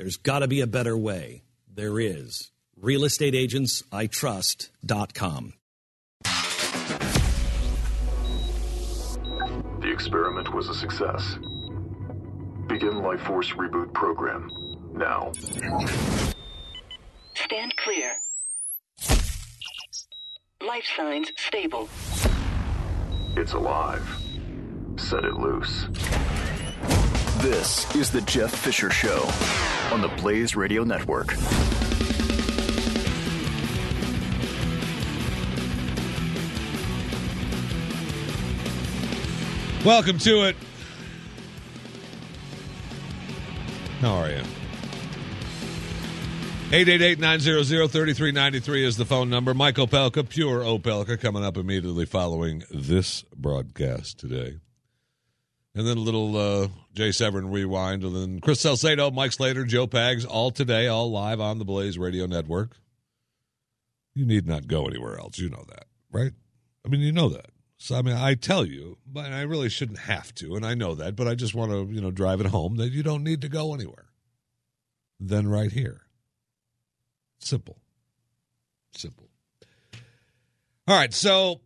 There's got to be a better way. There is. real estate RealestateAgentsITrust.com. The experiment was a success. Begin Life Force Reboot Program now. Stand clear. Life signs stable. It's alive. Set it loose. This is the Jeff Fisher Show on the Blaze Radio Network. Welcome to it. How are you? 888-900-3393 is the phone number. Mike Opelka, pure Opelka, coming up immediately following this broadcast today. And then a little uh, Jay Severin rewind. And then Chris Salcedo, Mike Slater, Joe Pags, all today, all live on the Blaze Radio Network. You need not go anywhere else. You know that, right? I mean, you know that. So, I mean, I tell you, but I really shouldn't have to, and I know that, but I just want to, you know, drive it home that you don't need to go anywhere. Then right here. Simple. Simple. All right, so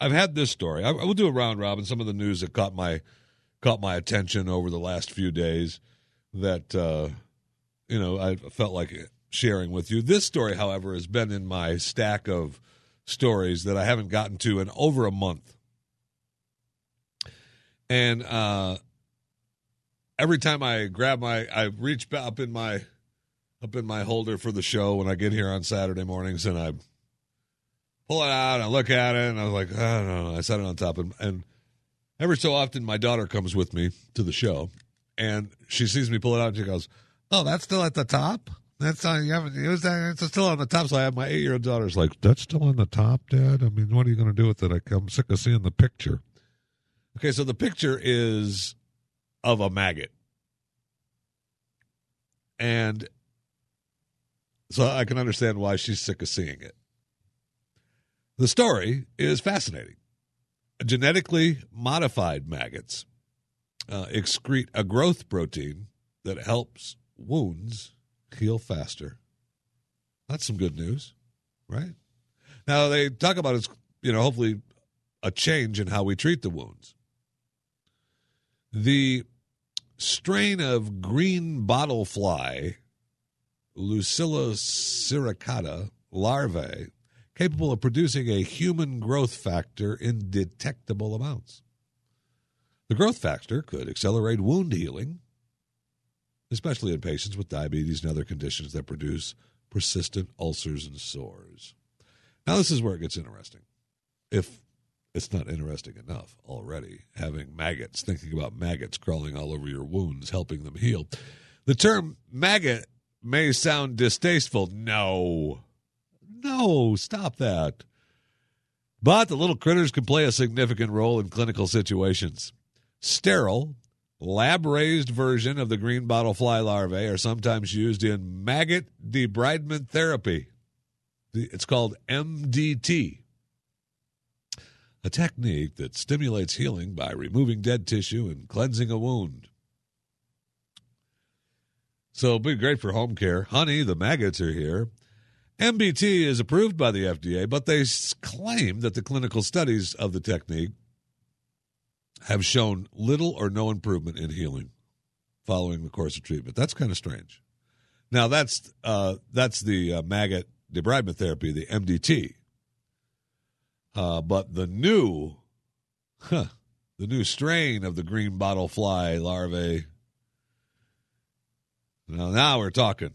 I've had this story. I, will do a round robin. Some of the news that caught my caught my attention over the last few days that uh, you know I felt like sharing with you. This story, however, has been in my stack of stories that I haven't gotten to in over a month. And uh, every time I grab my, I reach up in my, up in my holder for the show when I get here on Saturday mornings, and I pull it out, and I look at it, and I was like, I don't know. I set it on top, and, and every so often my daughter comes with me to the show, and she sees me pull it out, and she goes, "Oh, that's still at the top." That's not, you haven't used that. It's still on the top. So I have my eight year old daughter's like, that's still on the top, Dad? I mean, what are you going to do with it? I'm sick of seeing the picture. Okay, so the picture is of a maggot. And so I can understand why she's sick of seeing it. The story is fascinating. Genetically modified maggots uh, excrete a growth protein that helps wounds heal faster. That's some good news, right? Now they talk about it's you know hopefully a change in how we treat the wounds. The strain of green bottle fly, Lucilia sericata larvae, capable of producing a human growth factor in detectable amounts. The growth factor could accelerate wound healing especially in patients with diabetes and other conditions that produce persistent ulcers and sores. Now, this is where it gets interesting. If it's not interesting enough already, having maggots, thinking about maggots crawling all over your wounds, helping them heal. The term maggot may sound distasteful. No, no, stop that. But the little critters can play a significant role in clinical situations. Sterile, Lab raised version of the green bottle fly larvae are sometimes used in maggot debridement therapy. It's called MDT, a technique that stimulates healing by removing dead tissue and cleansing a wound. So it'll be great for home care. Honey, the maggots are here. MDT is approved by the FDA, but they claim that the clinical studies of the technique have shown little or no improvement in healing following the course of treatment. That's kind of strange. Now that's uh, that's the uh, maggot debridement therapy, the MDT. Uh, but the new, huh, the new strain of the green bottle fly larvae. Now, now we're talking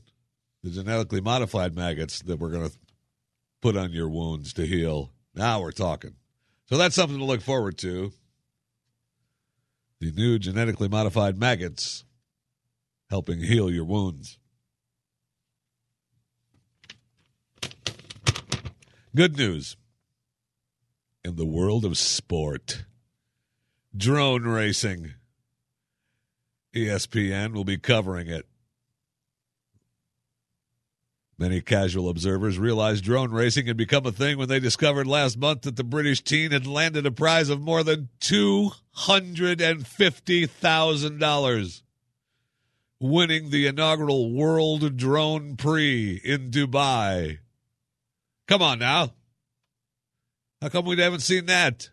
the genetically modified maggots that we're going to put on your wounds to heal. Now we're talking. So that's something to look forward to. The new genetically modified maggots helping heal your wounds. Good news in the world of sport drone racing. ESPN will be covering it. Many casual observers realized drone racing had become a thing when they discovered last month that the British teen had landed a prize of more than $250,000, winning the inaugural World Drone Prix in Dubai. Come on now. How come we haven't seen that?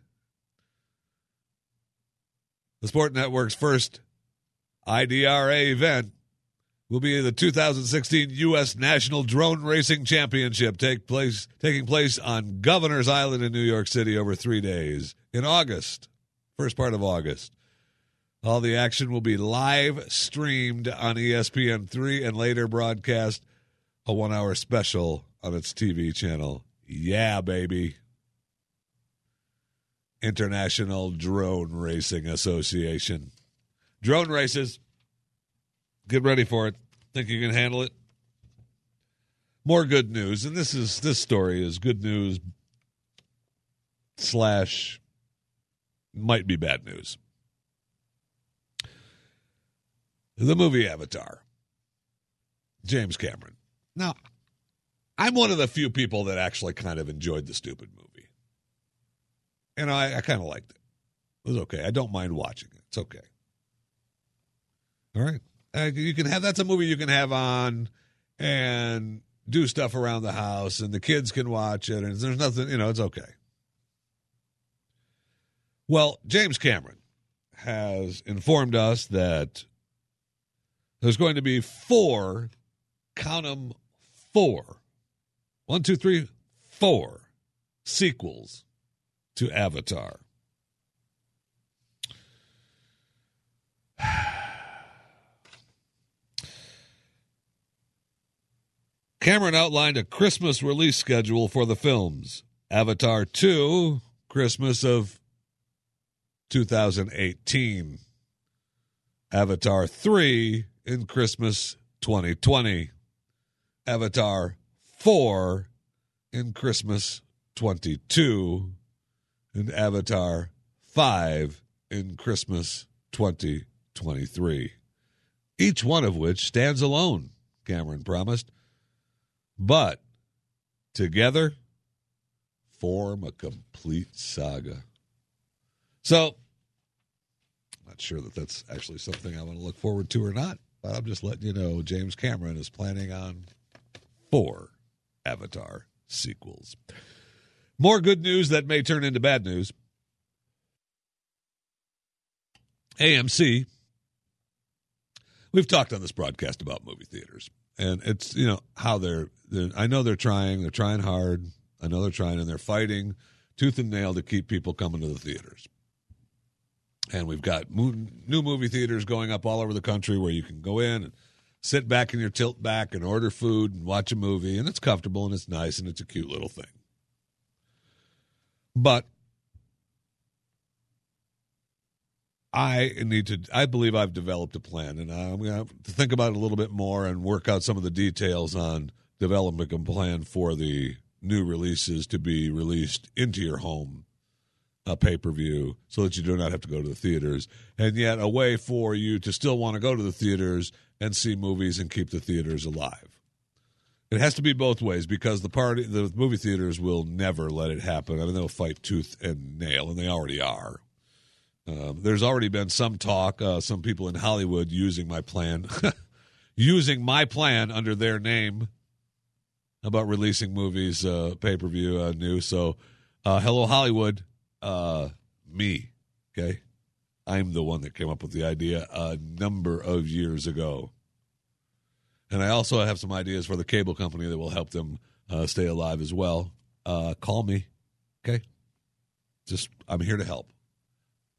The Sport Network's first IDRA event will be the 2016 U.S. National Drone Racing Championship, take place taking place on Governor's Island in New York City over three days in August, first part of August. All the action will be live streamed on E ESPN3 and later broadcast a one hour special on its TV channel. Yeah, baby. International Drone Racing Association. Drone races. Get ready for it. Think you can handle it? More good news, and this is this story is good news slash might be bad news. The movie Avatar. James Cameron. Now, I'm one of the few people that actually kind of enjoyed the stupid movie. And I, I kind of liked it. It was okay. I don't mind watching it. It's okay. All right. Uh, you can have that's a movie you can have on and do stuff around the house, and the kids can watch it, and there's nothing, you know, it's okay. Well, James Cameron has informed us that there's going to be four, count them, four, one, two, three, four sequels to Avatar. Cameron outlined a Christmas release schedule for the films. Avatar 2, Christmas of 2018. Avatar 3 in Christmas 2020. Avatar 4 in Christmas 22. And Avatar 5 in Christmas 2023. Each one of which stands alone, Cameron promised but together form a complete saga. So, not sure that that's actually something I want to look forward to or not, but I'm just letting you know James Cameron is planning on four Avatar sequels. More good news that may turn into bad news. AMC. We've talked on this broadcast about movie theaters and it's you know how they're, they're, i know they're trying they're trying hard. I know they're trying and they're fighting tooth and nail to keep people coming to the theaters. And we've got new movie theaters going up all over the country where you can go in and sit back in your tilt back and order food and watch a movie. And it's comfortable and it's nice and it's a cute little thing. But I need to. I believe I've developed a plan, and I'm going to think about it a little bit more and work out some of the details on developing a plan for the new releases to be released into your home, a pay per view, so that you do not have to go to the theaters, and yet a way for you to still want to go to the theaters and see movies and keep the theaters alive. It has to be both ways because the party, the movie theaters will never let it happen. I mean, they'll fight tooth and nail, and they already are. Um, there's already been some talk, uh, some people in Hollywood using my plan, using my plan under their name about releasing movies uh, pay per view uh, new. So, uh, hello Hollywood, uh, me, okay, I'm the one that came up with the idea a number of years ago. And I also have some ideas for the cable company that will help them stay alive as well. Call me. Okay. Just, I'm here to help.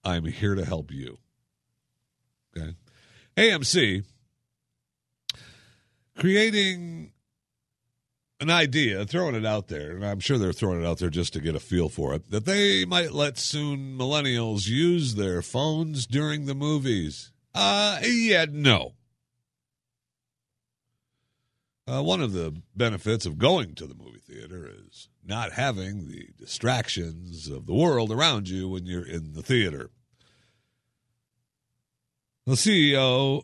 I'm here to help you. Okay. AMC creating an idea, throwing it out there, and I'm sure they're throwing it out there just to get a feel for it, that they might let soon millennials use their phones during the movies. Uh, yeah, no. Uh, one of the benefits of going to the movie theater is not having the distractions of the world around you when you're in the theater. The CEO,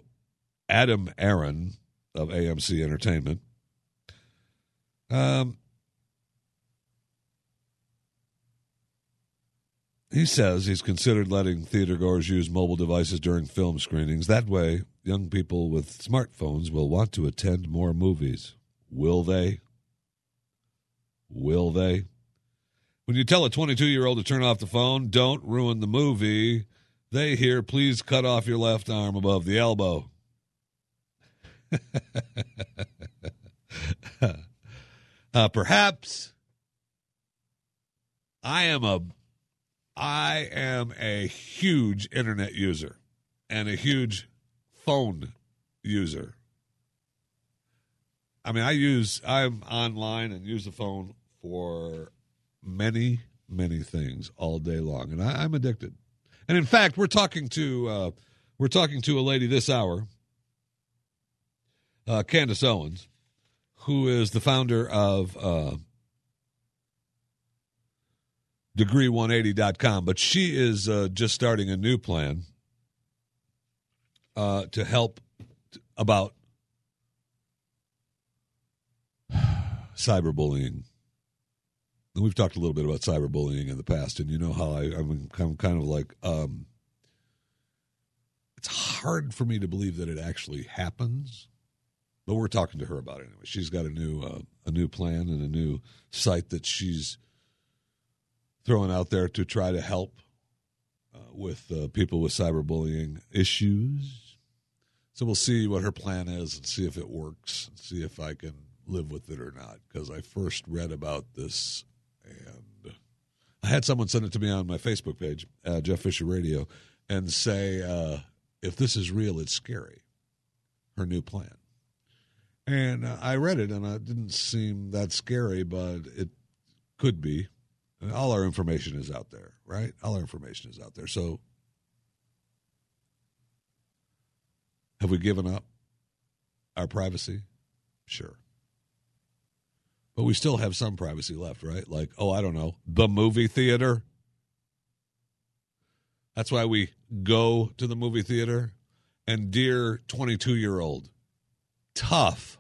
Adam Aron of AMC Entertainment, um, he says he's considered letting theatergoers use mobile devices during film screenings. That way, young people with smartphones will want to attend more movies. Will they? Will they? When you tell a 22 year old to turn off the phone, don't ruin the movie. They hear, please cut off your left arm above the elbow. uh, perhaps I am a I am a huge internet user and a huge phone user. I mean, I use I'm online and use the phone for many many things all day long, and I, I'm addicted. And in fact, we're talking to uh, we're talking to a lady this hour, uh, Candace Owens, who is the founder of uh, Degree180.com, but she is uh, just starting a new plan uh, to help t- about cyberbullying. And we've talked a little bit about cyberbullying in the past, and you know how I, I'm, I'm kind of like, um, it's hard for me to believe that it actually happens, but we're talking to her about it anyway. She's got a new uh, a new plan and a new site that she's throwing out there to try to help uh, with uh, people with cyberbullying issues. So we'll see what her plan is and see if it works, and see if I can live with it or not. Because I first read about this and I had someone send it to me on my Facebook page, uh, Jeff Fisher Radio, and say, uh, if this is real, it's scary. Her new plan. And uh, I read it and it didn't seem that scary, but it could be. And all our information is out there, right? All our information is out there. So have we given up our privacy? Sure but we still have some privacy left, right? Like, oh, I don't know, the movie theater. That's why we go to the movie theater. And dear 22 year old, tough.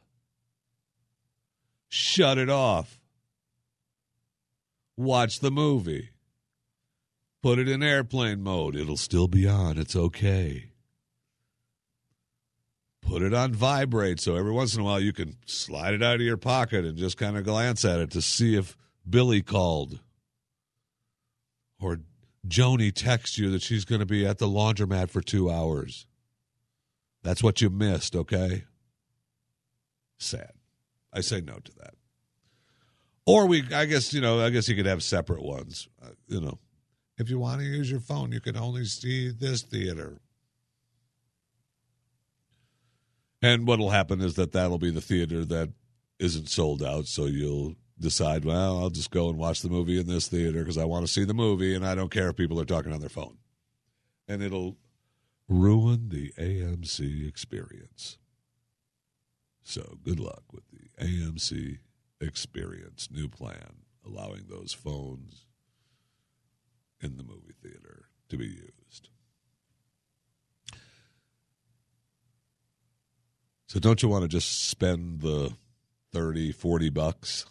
Shut it off. Watch the movie. Put it in airplane mode. It'll still be on. It's okay put it on vibrate so every once in a while you can slide it out of your pocket and just kind of glance at it to see if Billy called or Joni texts you that she's going to be at the laundromat for two hours. That's what you missed, okay? Sad. I say no to that. Or we, I guess, you know, I guess you could have separate ones. Uh, you know, if you want to use your phone, you can only see this theater. And what'll happen is that that'll be the theater that isn't sold out. So you'll decide, well, I'll just go and watch the movie in this theater because I want to see the movie and I don't care if people are talking on their phone. And it'll ruin the AMC experience. So good luck with the AMC experience new plan, allowing those phones in the movie theater to be used. So don't you want to just spend the 30, 40 bucks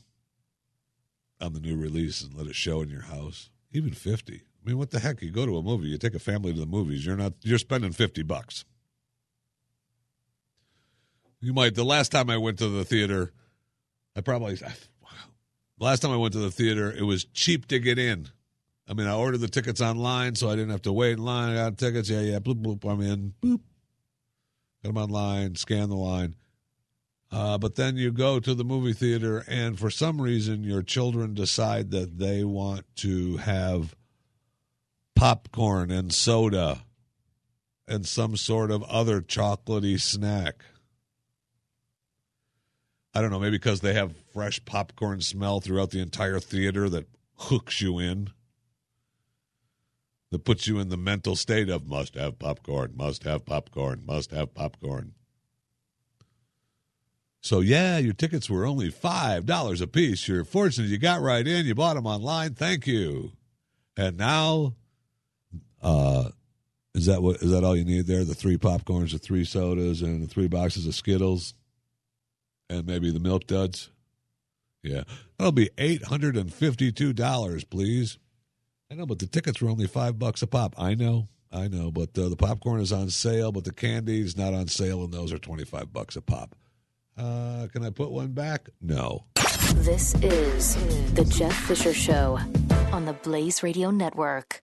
on the new release and let it show in your house? Even 50. I mean, what the heck? You go to a movie, you take a family to the movies, you're not you're spending 50 bucks. You might the last time I went to the theater, I probably. Last time I went to the theater, it was cheap to get in. I mean, I ordered the tickets online, so I didn't have to wait in line. I got tickets. Yeah, yeah, bloop, bloop. I'm in. Boop. Got them online, scan the line. Uh, but then you go to the movie theater, and for some reason, your children decide that they want to have popcorn and soda and some sort of other chocolatey snack. I don't know, maybe because they have fresh popcorn smell throughout the entire theater that hooks you in, that puts you in the mental state of must have popcorn, must have popcorn, must have popcorn. So, yeah, your tickets were only $5 a piece. You're fortunate you got right in. You bought them online. Thank you. And now, uh, is that what is that all you need there? The three popcorns, the three sodas, and the three boxes of Skittles, and maybe the milk duds. Yeah, that'll be eight hundred and fifty-two dollars, please. I know, but the tickets were only five bucks a pop. I know, I know, but uh, the popcorn is on sale, but the candy is not on sale, and those are twenty-five bucks a pop. Uh, can I put one back? No. This is The Jeff Fisher Show on the Blaze Radio Network.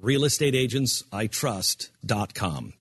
RealestateAgentsITrust.com.